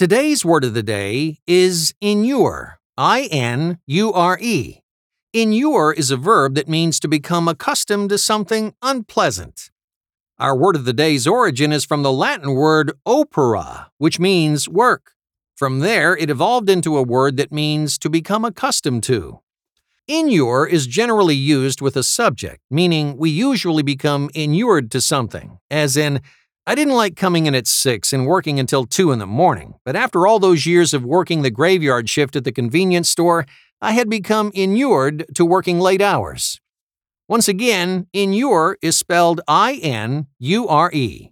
Today's word of the day is inure. I N U R E. Inure is a verb that means to become accustomed to something unpleasant. Our word of the day's origin is from the Latin word opera, which means work. From there, it evolved into a word that means to become accustomed to. Inure is generally used with a subject, meaning we usually become inured to something, as in, I didn't like coming in at 6 and working until 2 in the morning, but after all those years of working the graveyard shift at the convenience store, I had become inured to working late hours. Once again, inure is spelled I N U R E.